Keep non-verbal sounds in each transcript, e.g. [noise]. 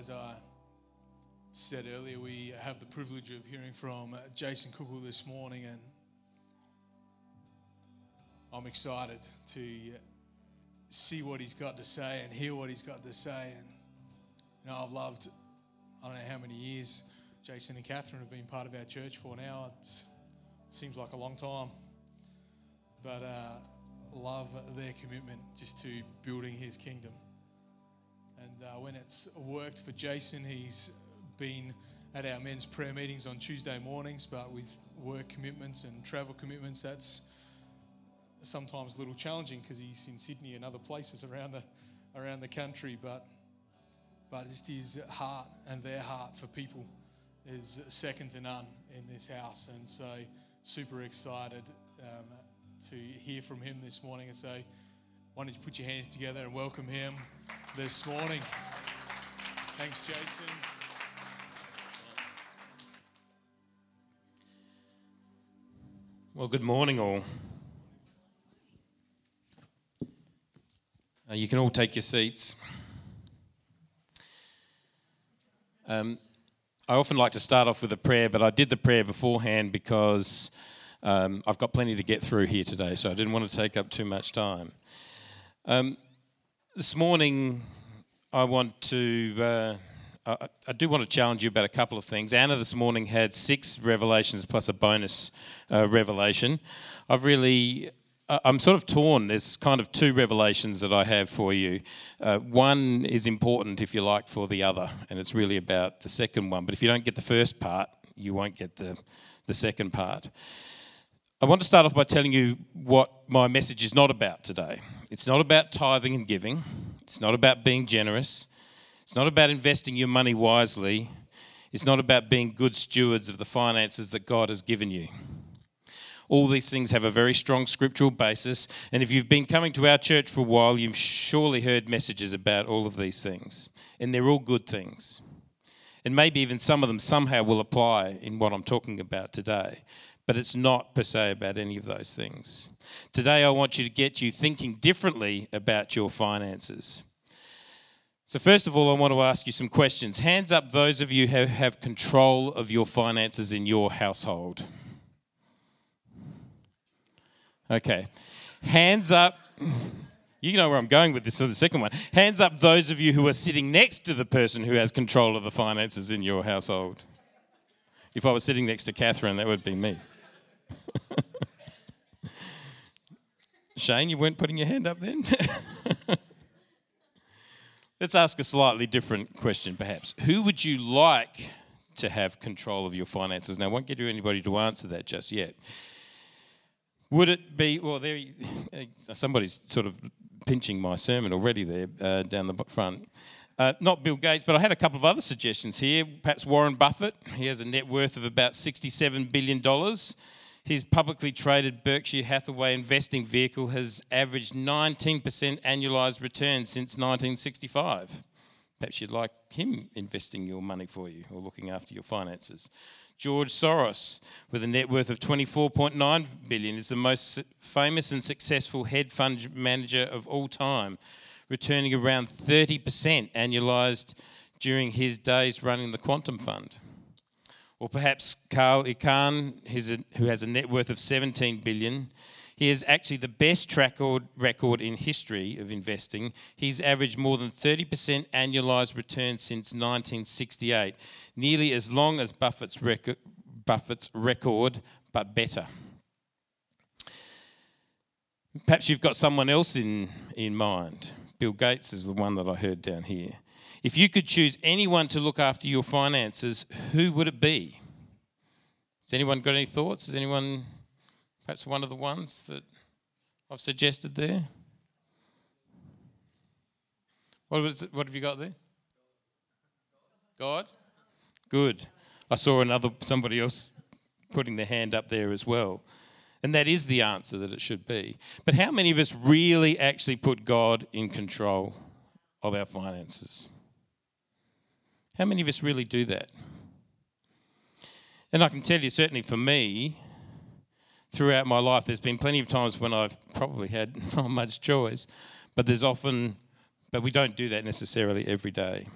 as I said earlier, we have the privilege of hearing from Jason Kuchel this morning, and I'm excited to see what he's got to say and hear what he's got to say. And you know, I've loved, I don't know how many years Jason and Catherine have been part of our church for now. It seems like a long time, but uh, love their commitment just to building his kingdom. Uh, when it's worked for Jason, he's been at our men's prayer meetings on Tuesday mornings, but with work commitments and travel commitments, that's sometimes a little challenging because he's in Sydney and other places around the around the country. But but just his heart and their heart for people is second to none in this house, and so super excited um, to hear from him this morning. And so, why don't you put your hands together and welcome him this morning? Thanks, Jason. Well, good morning, all. Uh, you can all take your seats. Um, I often like to start off with a prayer, but I did the prayer beforehand because um, I've got plenty to get through here today, so I didn't want to take up too much time. Um, this morning, I want to. Uh, I, do want to challenge you about a couple of things. Anna this morning had six revelations plus a bonus uh, revelation. I've really, I'm sort of torn. There's kind of two revelations that I have for you. Uh, one is important, if you like, for the other, and it's really about the second one. But if you don't get the first part, you won't get the, the second part. I want to start off by telling you what my message is not about today. It's not about tithing and giving, it's not about being generous. It's not about investing your money wisely. It's not about being good stewards of the finances that God has given you. All these things have a very strong scriptural basis. And if you've been coming to our church for a while, you've surely heard messages about all of these things. And they're all good things. And maybe even some of them somehow will apply in what I'm talking about today. But it's not per se about any of those things. Today, I want you to get you thinking differently about your finances. So, first of all, I want to ask you some questions. Hands up those of you who have control of your finances in your household. Okay. Hands up. You know where I'm going with this. So, the second one. Hands up those of you who are sitting next to the person who has control of the finances in your household. If I was sitting next to Catherine, that would be me. [laughs] Shane, you weren't putting your hand up then? [laughs] Let's ask a slightly different question, perhaps. Who would you like to have control of your finances? Now, I won't get you anybody to answer that just yet. Would it be, well, there, somebody's sort of pinching my sermon already there uh, down the front. Uh, not Bill Gates, but I had a couple of other suggestions here. Perhaps Warren Buffett. He has a net worth of about $67 billion. His publicly traded Berkshire Hathaway investing vehicle has averaged 19% annualized return since 1965. Perhaps you'd like him investing your money for you or looking after your finances. George Soros, with a net worth of 24.9 billion, is the most famous and successful hedge fund manager of all time, returning around 30% annualized during his days running the Quantum Fund. Or perhaps Carl Icahn, who has a net worth of 17 billion. He has actually the best track record in history of investing. He's averaged more than 30% annualized return since 1968, nearly as long as Buffett's record, Buffett's record but better. Perhaps you've got someone else in, in mind. Bill Gates is the one that I heard down here. If you could choose anyone to look after your finances, who would it be? Has anyone got any thoughts? Is anyone perhaps one of the ones that I've suggested there? What, was it, what have you got there? God? Good. I saw another somebody else putting their hand up there as well. And that is the answer that it should be. But how many of us really actually put God in control of our finances? How many of us really do that? And I can tell you, certainly for me, throughout my life, there's been plenty of times when I've probably had [laughs] not much choice, but there's often, but we don't do that necessarily every day.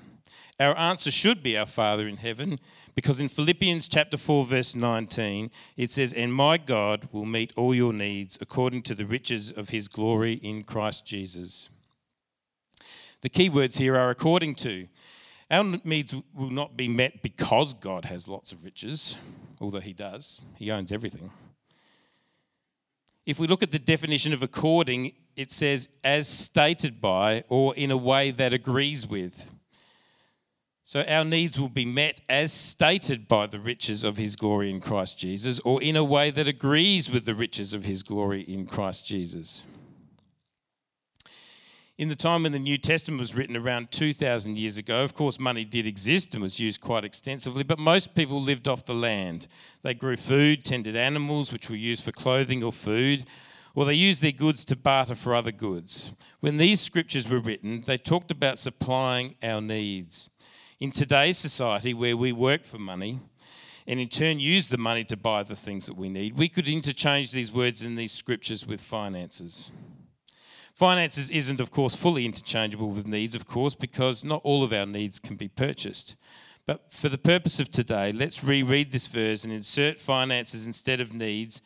Our answer should be our Father in heaven, because in Philippians chapter 4 verse 19 it says, "And my God will meet all your needs according to the riches of his glory in Christ Jesus." The key words here are according to. Our needs will not be met because God has lots of riches, although he does. He owns everything. If we look at the definition of according, it says as stated by or in a way that agrees with. So our needs will be met as stated by the riches of his glory in Christ Jesus, or in a way that agrees with the riches of his glory in Christ Jesus. In the time when the New Testament was written around 2,000 years ago, of course, money did exist and was used quite extensively, but most people lived off the land. They grew food, tended animals, which were used for clothing or food, or they used their goods to barter for other goods. When these scriptures were written, they talked about supplying our needs. In today's society, where we work for money and in turn use the money to buy the things that we need, we could interchange these words in these scriptures with finances. Finances isn't, of course, fully interchangeable with needs, of course, because not all of our needs can be purchased. But for the purpose of today, let's reread this verse and insert finances instead of needs,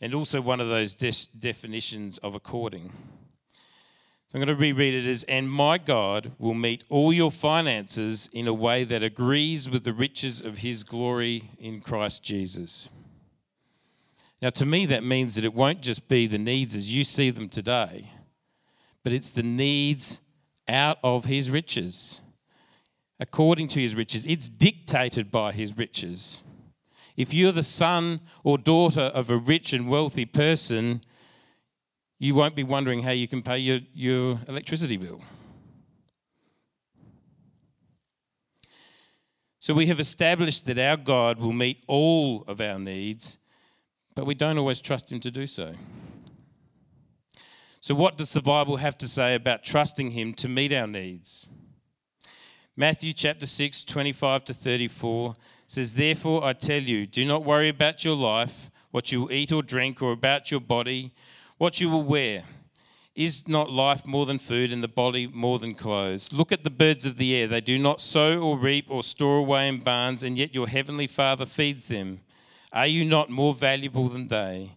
and also one of those de- definitions of according. So I'm going to reread it as, and my God will meet all your finances in a way that agrees with the riches of his glory in Christ Jesus. Now, to me, that means that it won't just be the needs as you see them today, but it's the needs out of his riches, according to his riches. It's dictated by his riches. If you're the son or daughter of a rich and wealthy person, you won't be wondering how you can pay your, your electricity bill. So we have established that our God will meet all of our needs, but we don't always trust Him to do so. So, what does the Bible have to say about trusting Him to meet our needs? Matthew chapter 6, 25 to 34 says, Therefore I tell you, do not worry about your life, what you will eat or drink, or about your body what you will wear. Is not life more than food and the body more than clothes? Look at the birds of the air. They do not sow or reap or store away in barns, and yet your heavenly Father feeds them. Are you not more valuable than they?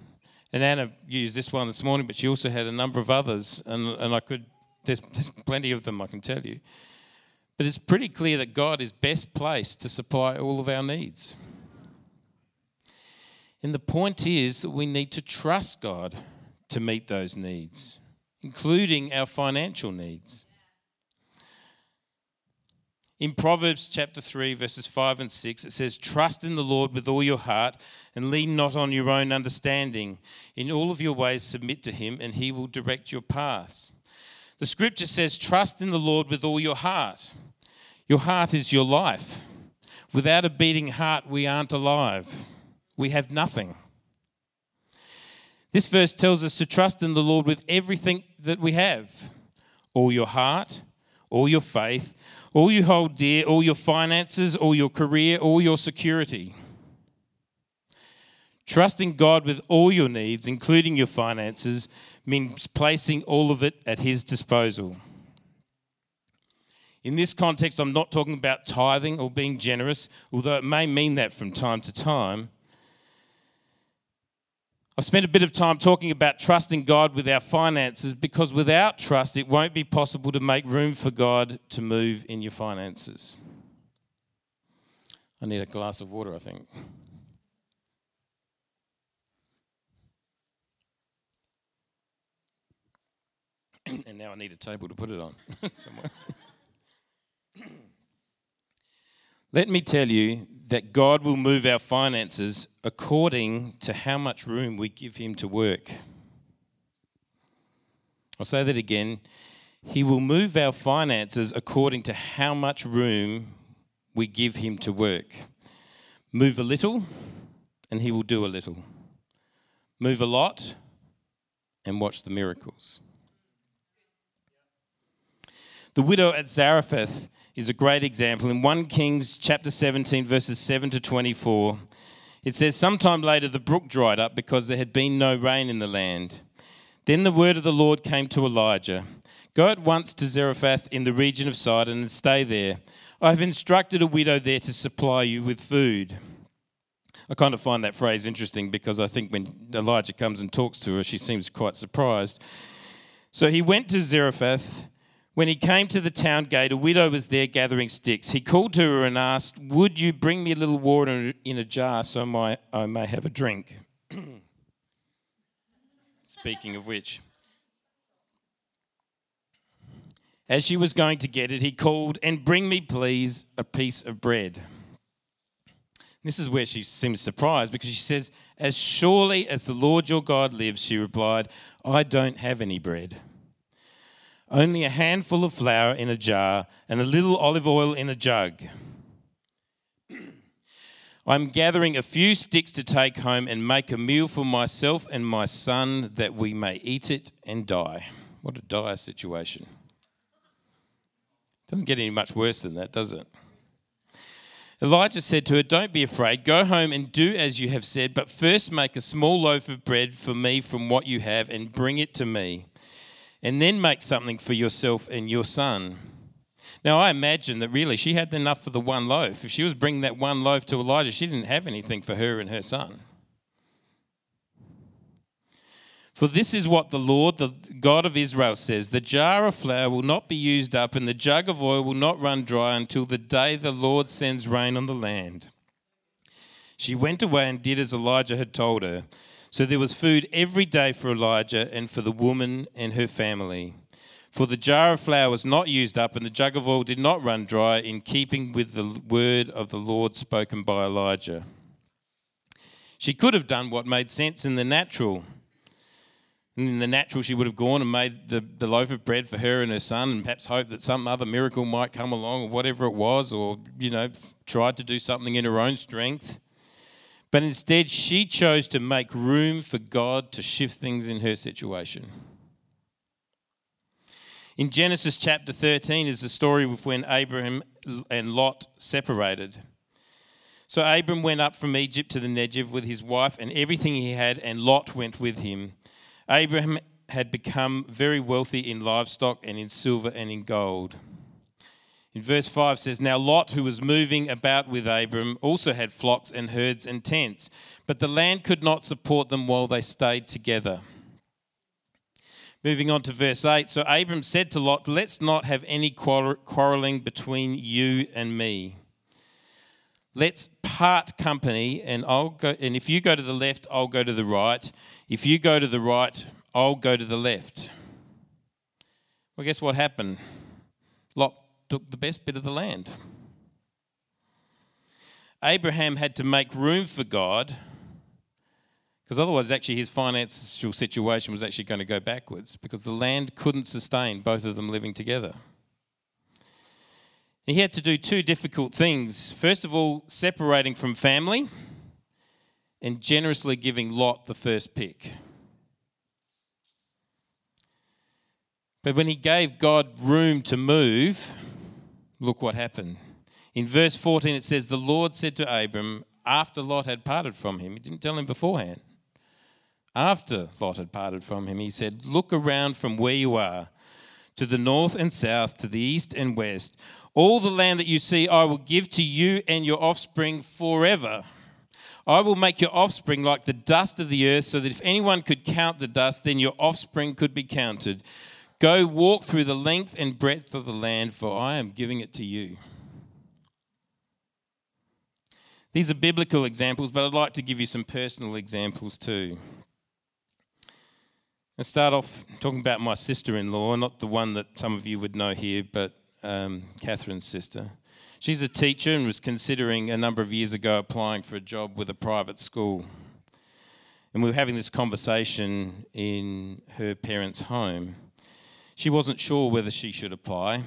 and Anna used this one this morning, but she also had a number of others, and, and I could, there's, there's plenty of them I can tell you. But it's pretty clear that God is best placed to supply all of our needs. And the point is that we need to trust God to meet those needs including our financial needs. In Proverbs chapter 3, verses 5 and 6, it says, Trust in the Lord with all your heart and lean not on your own understanding. In all of your ways, submit to him, and he will direct your paths. The scripture says, Trust in the Lord with all your heart. Your heart is your life. Without a beating heart, we aren't alive. We have nothing. This verse tells us to trust in the Lord with everything that we have all your heart, all your faith, all you hold dear, all your finances, all your career, all your security. Trusting God with all your needs, including your finances, means placing all of it at His disposal. In this context, I'm not talking about tithing or being generous, although it may mean that from time to time. I've spent a bit of time talking about trusting God with our finances because without trust, it won't be possible to make room for God to move in your finances. I need a glass of water, I think. [clears throat] and now I need a table to put it on [laughs] somewhere. [clears throat] Let me tell you that God will move our finances according to how much room we give Him to work. I'll say that again. He will move our finances according to how much room we give Him to work. Move a little, and he will do a little. Move a lot, and watch the miracles. The widow at Zarephath is a great example. In 1 Kings chapter 17, verses 7 to 24, it says, Sometime later the brook dried up because there had been no rain in the land. Then the word of the Lord came to Elijah Go at once to Zarephath in the region of Sidon and stay there. I have instructed a widow there to supply you with food. I kind of find that phrase interesting because I think when Elijah comes and talks to her, she seems quite surprised. So he went to Zarephath when he came to the town gate, a widow was there gathering sticks. He called to her and asked, Would you bring me a little water in a jar so my, I may have a drink? [clears throat] Speaking of which, as she was going to get it, he called, And bring me, please, a piece of bread. This is where she seems surprised because she says, As surely as the Lord your God lives, she replied, I don't have any bread only a handful of flour in a jar and a little olive oil in a jug. [clears throat] I'm gathering a few sticks to take home and make a meal for myself and my son that we may eat it and die. What a dire situation. Doesn't get any much worse than that, does it? Elijah said to her, Don't be afraid. Go home and do as you have said, but first make a small loaf of bread for me from what you have and bring it to me and then make something for yourself and your son. Now, I imagine that really she had enough for the one loaf. If she was bringing that one loaf to Elijah, she didn't have anything for her and her son. For this is what the Lord, the God of Israel, says The jar of flour will not be used up, and the jug of oil will not run dry until the day the Lord sends rain on the land. She went away and did as Elijah had told her. So there was food every day for Elijah and for the woman and her family. For the jar of flour was not used up, and the jug of oil did not run dry, in keeping with the word of the Lord spoken by Elijah. She could have done what made sense in the natural. In the natural, she would have gone and made the, the loaf of bread for her and her son, and perhaps hoped that some other miracle might come along, or whatever it was, or, you know, tried to do something in her own strength. But instead, she chose to make room for God to shift things in her situation. In Genesis chapter 13 is the story of when Abraham and Lot separated. So Abram went up from Egypt to the Negev with his wife and everything he had, and Lot went with him. Abraham had become very wealthy in livestock and in silver and in gold. In verse 5 says, Now Lot, who was moving about with Abram, also had flocks and herds and tents, but the land could not support them while they stayed together. Moving on to verse 8. So Abram said to Lot, Let's not have any quarreling between you and me. Let's part company, and I'll go. And if you go to the left, I'll go to the right. If you go to the right, I'll go to the left. Well, guess what happened? Took the best bit of the land. Abraham had to make room for God because otherwise, actually, his financial situation was actually going to go backwards because the land couldn't sustain both of them living together. He had to do two difficult things. First of all, separating from family and generously giving Lot the first pick. But when he gave God room to move, look what happened. In verse 14, it says, The Lord said to Abram, after Lot had parted from him, he didn't tell him beforehand. After Lot had parted from him, he said, Look around from where you are to the north and south, to the east and west. All the land that you see, I will give to you and your offspring forever. I will make your offspring like the dust of the earth, so that if anyone could count the dust, then your offspring could be counted. Go walk through the length and breadth of the land, for I am giving it to you. These are biblical examples, but I'd like to give you some personal examples too. I'll start off talking about my sister in law, not the one that some of you would know here, but um, Catherine's sister. She's a teacher and was considering a number of years ago applying for a job with a private school. And we were having this conversation in her parents' home. She wasn't sure whether she should apply.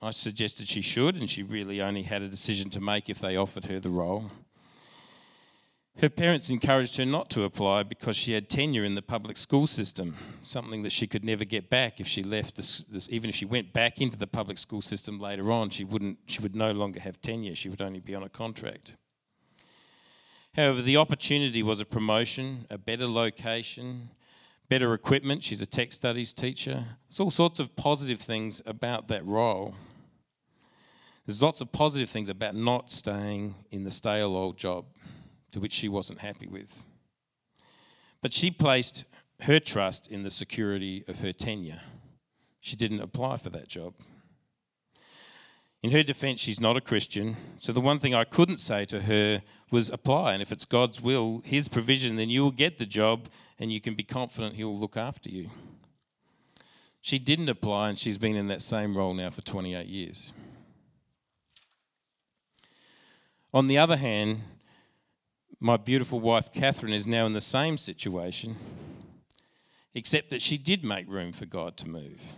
I suggested she should, and she really only had a decision to make if they offered her the role. Her parents encouraged her not to apply because she had tenure in the public school system, something that she could never get back if she left this, this, even if she went back into the public school system later on, she wouldn't she would no longer have tenure, she would only be on a contract. However, the opportunity was a promotion, a better location, better equipment. She's a tech studies teacher. There's all sorts of positive things about that role. There's lots of positive things about not staying in the stale old job to which she wasn't happy with. But she placed her trust in the security of her tenure. She didn't apply for that job. In her defense, she's not a Christian. So the one thing I couldn't say to her was apply. And if it's God's will, His provision, then you will get the job and you can be confident He will look after you. She didn't apply and she's been in that same role now for 28 years. On the other hand, my beautiful wife Catherine is now in the same situation, except that she did make room for God to move.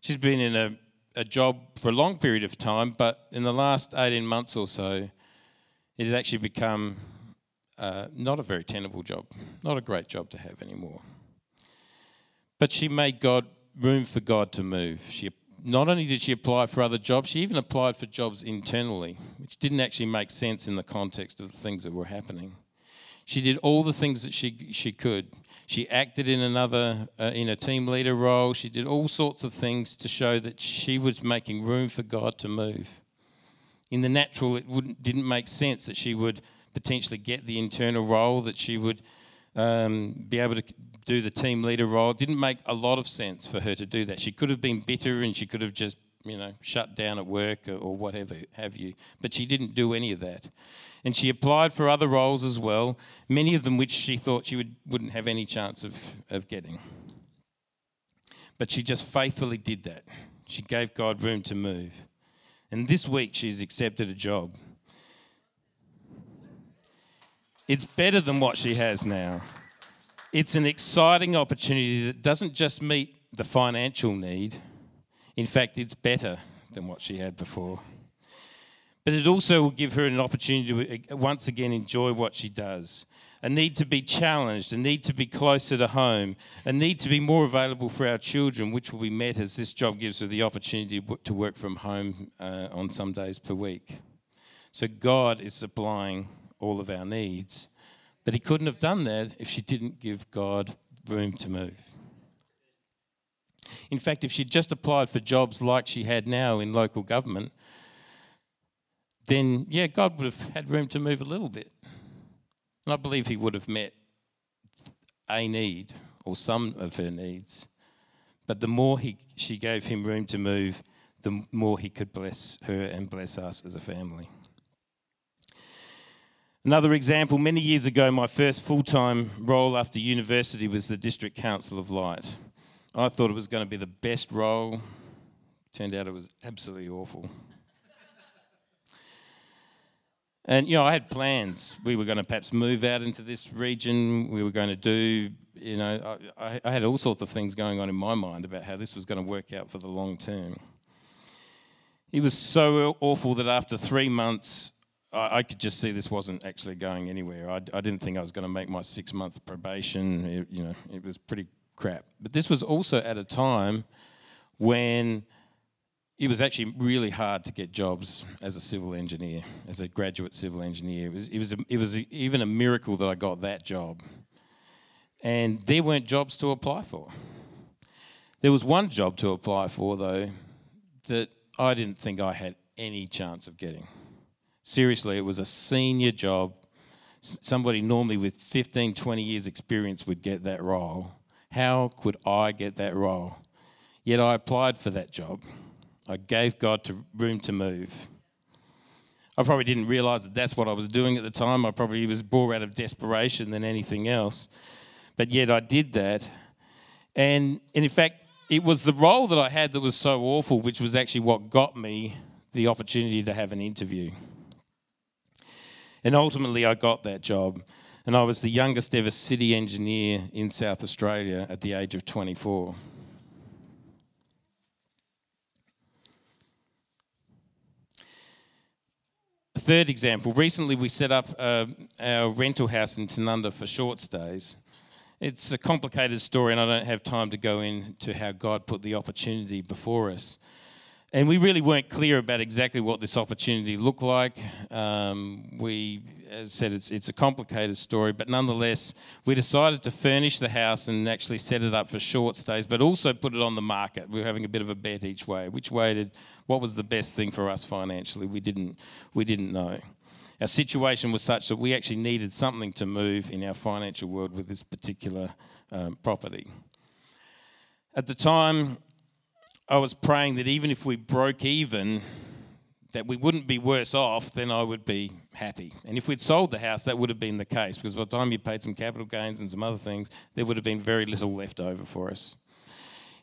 She's been in a, a job for a long period of time, but in the last 18 months or so, it had actually become uh, not a very tenable job, not a great job to have anymore. But she made God room for God to move. She not only did she apply for other jobs, she even applied for jobs internally, which didn't actually make sense in the context of the things that were happening. She did all the things that she, she could. She acted in another, uh, in a team leader role. She did all sorts of things to show that she was making room for God to move. In the natural, it wouldn't, didn't make sense that she would potentially get the internal role, that she would um, be able to do the team leader role. It didn't make a lot of sense for her to do that. She could have been bitter and she could have just, you know, shut down at work or, whatever have you. But she didn't do any of that. And she applied for other roles as well, many of them which she thought she would, wouldn't have any chance of, of getting. But she just faithfully did that. She gave God room to move. And this week she's accepted a job. It's better than what she has now. It's an exciting opportunity that doesn't just meet the financial need, in fact, it's better than what she had before. But it also will give her an opportunity to uh, once again enjoy what she does. A need to be challenged, a need to be closer to home, a need to be more available for our children, which will be met as this job gives her the opportunity to work from home uh, on some days per week. So God is supplying all of our needs. But he couldn't have done that if she didn't give God room to move. In fact, if she'd just applied for jobs like she had now in local government, then yeah, God would have had room to move a little bit. And I believe he would have met a need or some of her needs. But the more he, she gave him room to move, the more he could bless her and bless us as a family. Another example, many years ago, my first full time role after university was the District Council of Light. I thought it was going to be the best role. Turned out it was absolutely awful. And, you know, I had plans. We were going to perhaps move out into this region. We were going to do, you know, I, I had all sorts of things going on in my mind about how this was going to work out for the long term. It was so awful that after three months, I, could just see this wasn't actually going anywhere. I, I didn't think I was going to make my six month probation. It, you know, it was pretty crap. But this was also at a time when it was actually really hard to get jobs as a civil engineer, as a graduate civil engineer. It was, it was, a, it was a, even a miracle that I got that job. And there weren't jobs to apply for. There was one job to apply for, though, that I didn't think I had any chance of getting. Seriously, it was a senior job. Somebody normally with 15, 20 years' experience would get that role. How could I get that role? Yet I applied for that job. I gave God to room to move. I probably didn't realize that that's what I was doing at the time. I probably was more out of desperation than anything else. But yet I did that. And, and in fact, it was the role that I had that was so awful, which was actually what got me the opportunity to have an interview. And ultimately, I got that job. And I was the youngest ever city engineer in South Australia at the age of 24. A third example recently we set up uh, our rental house in Tanunda for short stays. It's a complicated story, and I don't have time to go into how God put the opportunity before us. And we really weren't clear about exactly what this opportunity looked like. Um, we, as I said, it's, it's a complicated story, but nonetheless, we decided to furnish the house and actually set it up for short stays, but also put it on the market. We were having a bit of a bet each way. Which way did, what was the best thing for us financially? We didn't, we didn't know. Our situation was such that we actually needed something to move in our financial world with this particular um, property. At the time, I was praying that even if we broke even, that we wouldn't be worse off, then I would be happy. And if we'd sold the house, that would have been the case, because by the time you paid some capital gains and some other things, there would have been very little left over for us.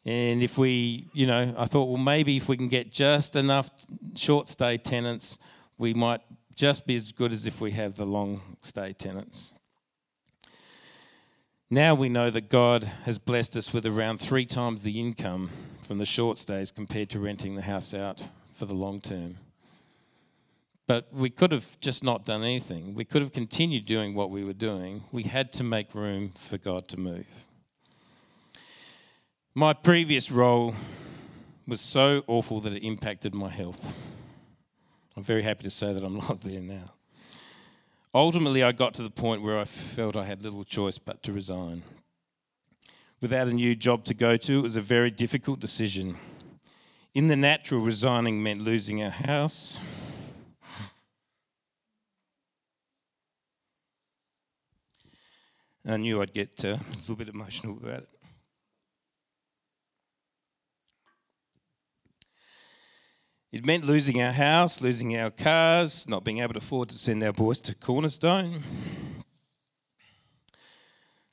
And if we, you know, I thought, well, maybe if we can get just enough short stay tenants, we might just be as good as if we have the long stay tenants. Now we know that God has blessed us with around three times the income from the short stays compared to renting the house out for the long term. But we could have just not done anything. We could have continued doing what we were doing. We had to make room for God to move. My previous role was so awful that it impacted my health. I'm very happy to say that I'm [laughs] not there now. Ultimately, I got to the point where I felt I had little choice but to resign. Without a new job to go to, it was a very difficult decision. In the natural, resigning meant losing our house. I knew I'd get uh, a little bit emotional about it. It meant losing our house, losing our cars, not being able to afford to send our boys to Cornerstone,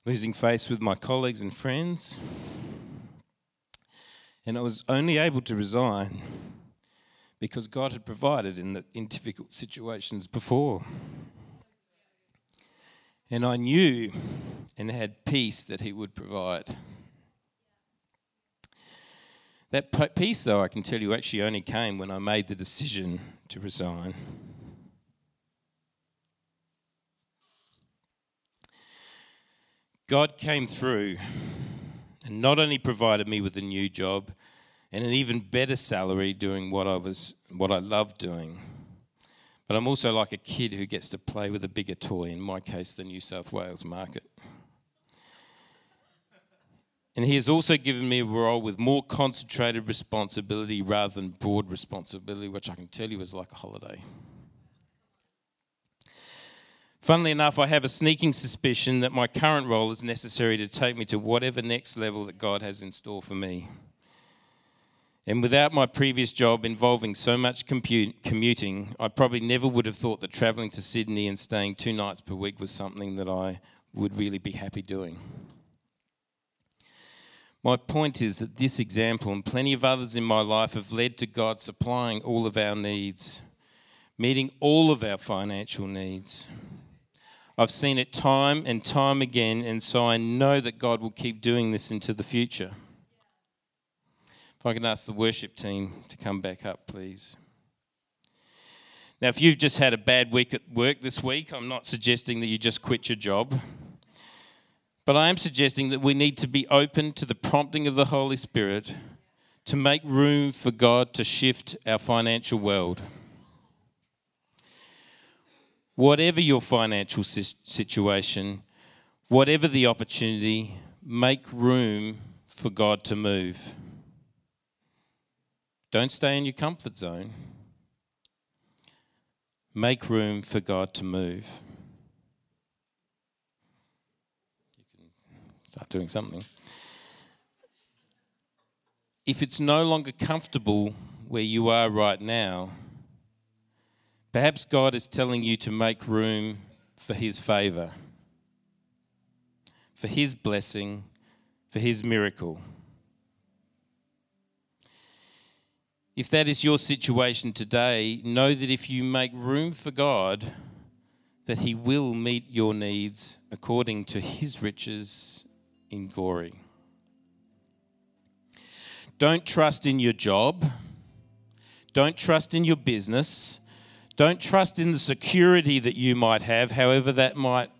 losing face with my colleagues and friends. And I was only able to resign because God had provided in, the, in difficult situations before. And I knew and had peace that He would provide. That peace, though, I can tell you, actually only came when I made the decision to resign. God came through and not only provided me with a new job and an even better salary doing what I was what I loved doing, but I'm also like a kid who gets to play with a bigger toy, in my case the New South Wales market. And He has also given me a role with more concentrated responsibility rather than broad responsibility, which I can tell you is like a holiday. Funnily enough, I have a sneaking suspicion that my current role is necessary to take me to whatever next level that God has in store for me. And without my previous job involving so much compute, commuting, I probably never would have thought that travelling to Sydney and staying two nights per week was something that I would really be happy doing. My point is that this example and plenty of others in my life have led to God supplying all of our needs, meeting all of our financial needs. I've seen it time and time again, and so I know that God will keep doing this into the future. If I can ask the worship team to come back up, please. Now, if you've just had a bad week at work this week, I'm not suggesting that you just quit your job. But I am suggesting that we need to be open to the prompting of the Holy Spirit to make room for God to shift our financial world. Whatever your financial situation, whatever the opportunity, make room for God to move. Don't stay in your comfort zone. Make room for God to move. You can Start doing something. If it's no longer comfortable where you are right now, perhaps God is telling you to make room for His favor, for His blessing, for His miracle. If that is your situation today, know that if you make room for God, that He will meet your needs according to His riches in glory. Don't trust in your job. Don't trust in your business. Don't trust in the security that you might have, however that might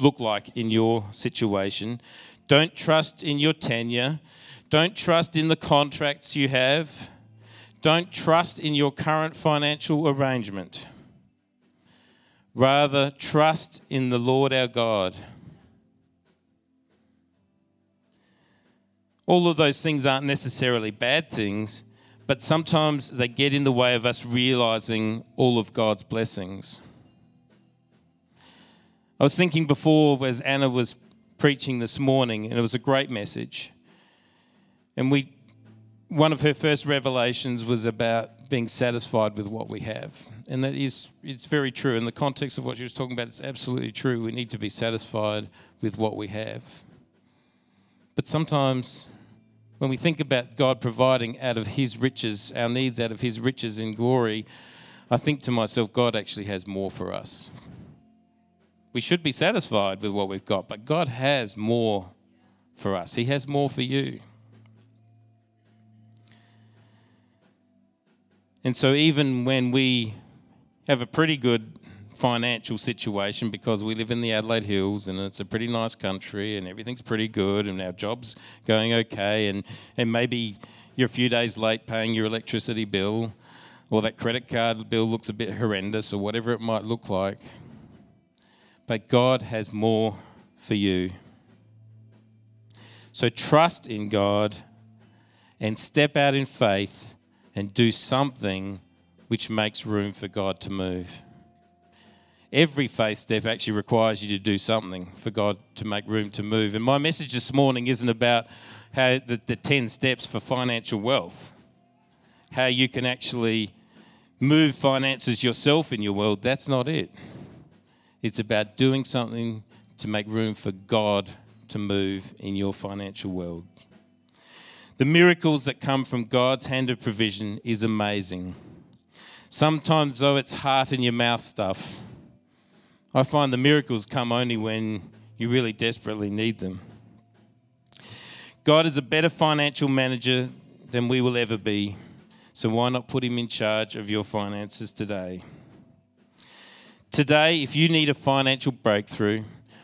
look like in your situation. Don't trust in your tenure. Don't trust in the contracts you have. Don't trust in your current financial arrangement. Rather, trust in the Lord our God. All of those things aren't necessarily bad things, but sometimes they get in the way of us realizing all of God's blessings. I was thinking before as Anna was preaching this morning, and it was a great message. And we, one of her first revelations was about being satisfied with what we have. And that is, it's very true. In the context of what she was talking about, it's absolutely true. We need to be satisfied with what we have. But sometimes when we think about God providing out of His riches, our needs out of His riches in glory, I think to myself, God actually has more for us. We should be satisfied with what we've got, but God has more for us. He has more for you. And so, even when we have a pretty good financial situation because we live in the Adelaide Hills and it's a pretty nice country and everything's pretty good and our job's going okay and, and maybe you're a few days late paying your electricity bill or that credit card bill looks a bit horrendous or whatever it might look like. But God has more for you. So trust in God and step out in faith and do something which makes room for God to move every faith step actually requires you to do something for God to make room to move. And my message this morning isn't about how the, the 10 steps for financial wealth, how you can actually move finances yourself in your world. That's not it. It's about doing something to make room for God to move in your financial world. The miracles that come from God's hand of provision is amazing. Sometimes, though, it's heart in your mouth stuff. I find the miracles come only when you really desperately need them. God is a better financial manager than we will ever be, so why not put Him in charge of your finances today? Today, if you need a financial breakthrough,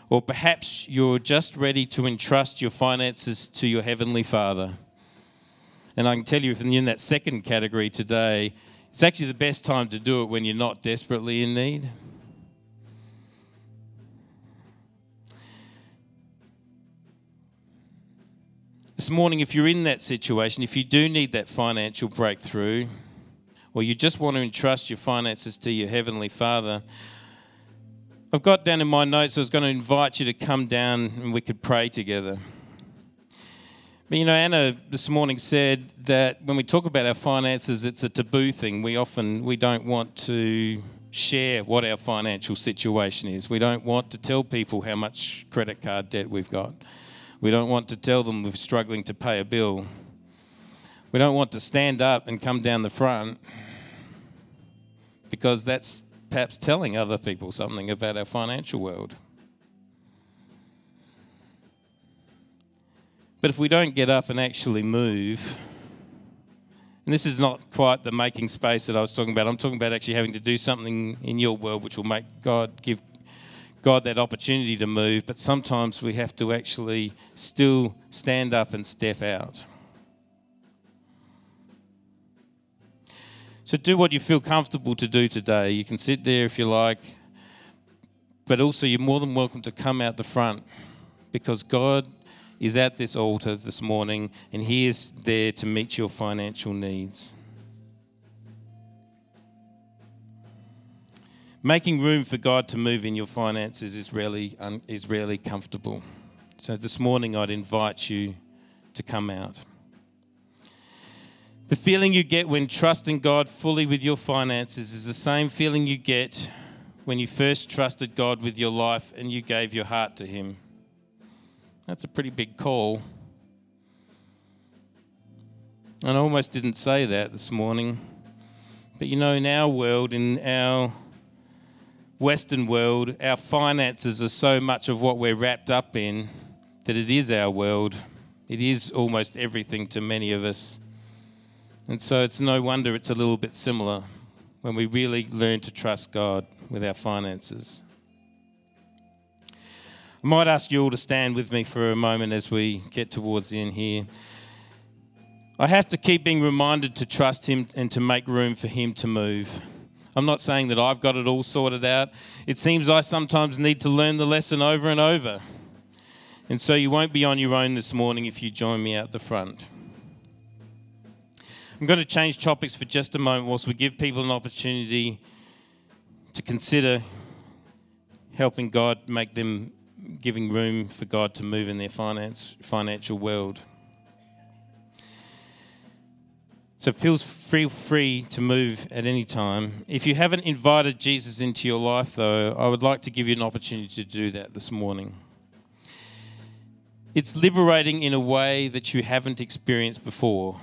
or perhaps you're just ready to entrust your finances to your Heavenly Father, and I can tell you, if you're in that second category today, it's actually the best time to do it when you're not desperately in need. This morning, if you're in that situation, if you do need that financial breakthrough, or you just want to entrust your finances to your Heavenly Father, I've got down in my notes, I was going to invite you to come down and we could pray together. You know, Anna this morning said that when we talk about our finances, it's a taboo thing. We often we don't want to share what our financial situation is. We don't want to tell people how much credit card debt we've got. We don't want to tell them we're struggling to pay a bill. We don't want to stand up and come down the front because that's perhaps telling other people something about our financial world. But if we don't get up and actually move, and this is not quite the making space that I was talking about, I'm talking about actually having to do something in your world which will make God give God that opportunity to move, but sometimes we have to actually still stand up and step out. So do what you feel comfortable to do today. You can sit there if you like, but also you're more than welcome to come out the front because God is at this altar this morning and He is there to meet your financial needs. Making room for God to move in your finances is um, is rarely comfortable. So this morning, I'd invite you to come out. The feeling you get when trusting God fully with your finances is the same feeling you get when you first trusted God with your life and you gave your heart to Him. That's a pretty big call. And I almost didn't say that this morning. But you know, in our world, in our Western world, our finances are so much of what we're wrapped up in that it is our world. It is almost everything to many of us. And so it's no wonder it's a little bit similar when we really learn to trust God with our finances. I might ask you all to stand with me for a moment as we get towards the end here. I have to keep being reminded to trust Him and to make room for Him to move. I'm not saying that I've got it all sorted out. It seems I sometimes need to learn the lesson over and over. And so you won't be on your own this morning if you join me out the front. I'm going to change topics for just a moment whilst we give people an opportunity to consider helping God make them giving room for God to move in their finance financial world. So feel free free to move at any time. If you haven't invited Jesus into your life though, I would like to give you an opportunity to do that this morning. It's liberating in a way that you haven't experienced before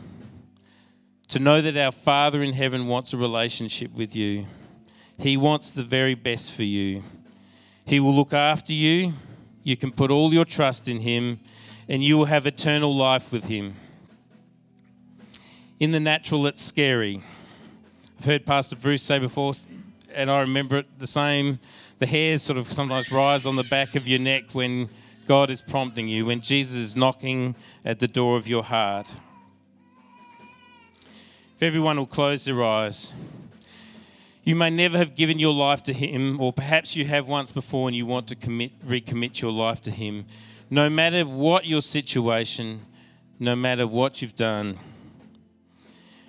to know that our Father in heaven wants a relationship with you. He wants the very best for you. He will look after you. You can put all your trust in Him, and you will have eternal life with Him. In the natural, it's scary. I've heard Pastor Bruce say before, and I remember it the same. The hairs sort of sometimes rise on the back of your neck when God is prompting you, when Jesus is knocking at the door of your heart. If everyone will close their eyes. You may never have given your life to Him, or perhaps you have once before and you want to commit, recommit your life to Him. No matter what your situation, no matter what you've done.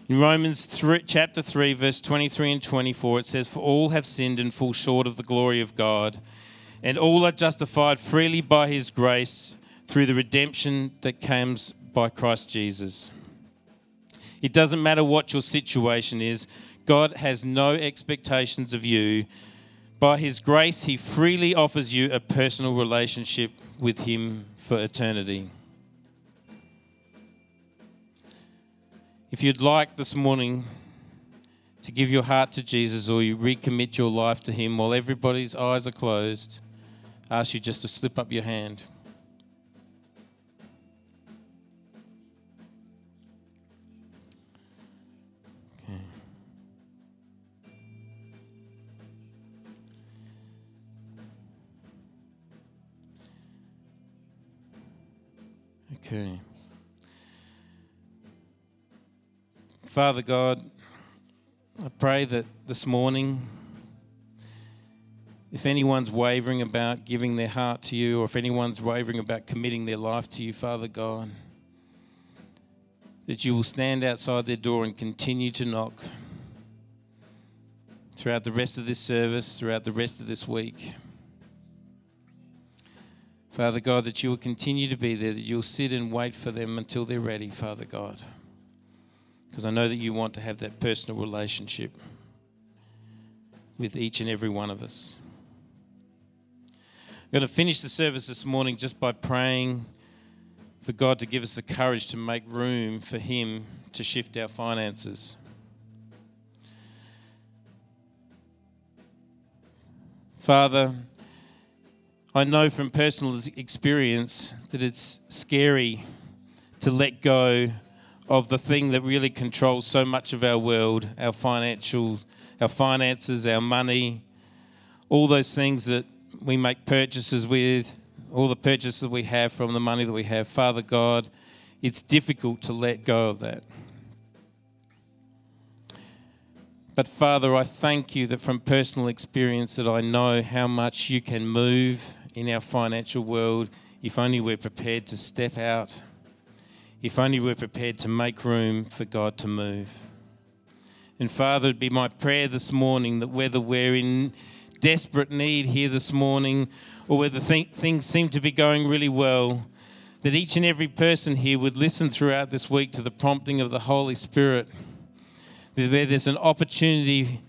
In Romans 3, chapter 3, verse 23 and 24, it says, For all have sinned and fall short of the glory of God, and all are justified freely by His grace through the redemption that comes by Christ Jesus. It doesn't matter what your situation is, God has no expectations of you. By His grace, He freely offers you a personal relationship with Him for eternity. If you'd like this morning to give your heart to Jesus or you recommit your life to Him while everybody's eyes are closed, I ask you just to slip up your hand. Okay. Father God, I pray that this morning, if anyone's wavering about giving their heart to you, or if anyone's wavering about committing their life to you, Father God, that you will stand outside their door and continue to knock throughout the rest of this service, throughout the rest of this week. Father God, that you will continue to be there, that you'll sit and wait for them until they're ready, Father God. Because I know that you want to have that personal relationship with each and every one of us. I'm going to finish the service this morning just by praying for God to give us the courage to make room for Him to shift our finances. Father, I know from personal experience that it's scary to let go of the thing that really controls so much of our world, our financial, our finances, our money, all those things that we make purchases with, all the purchases we have from the money that we have. Father God, it's difficult to let go of that. But Father, I thank you that from personal experience that I know how much you can move in our financial world if only we're prepared to step out, if only we're prepared to make room for God to move. And Father, it'd be my prayer this morning that whether we're in desperate need here this morning or whether th- things seem to be going really well, that each and every person here would listen throughout this week to the prompting of the Holy Spirit. That there's an opportunity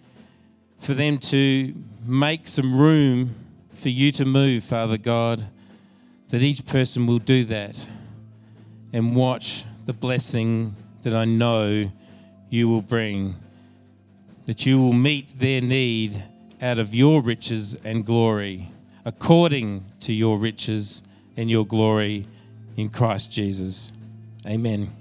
for them to make some room for you to move, Father God, that each person will do that and watch the blessing that I know you will bring, that you will meet their need out of your riches and glory, according to your riches and your glory in Christ Jesus. Amen.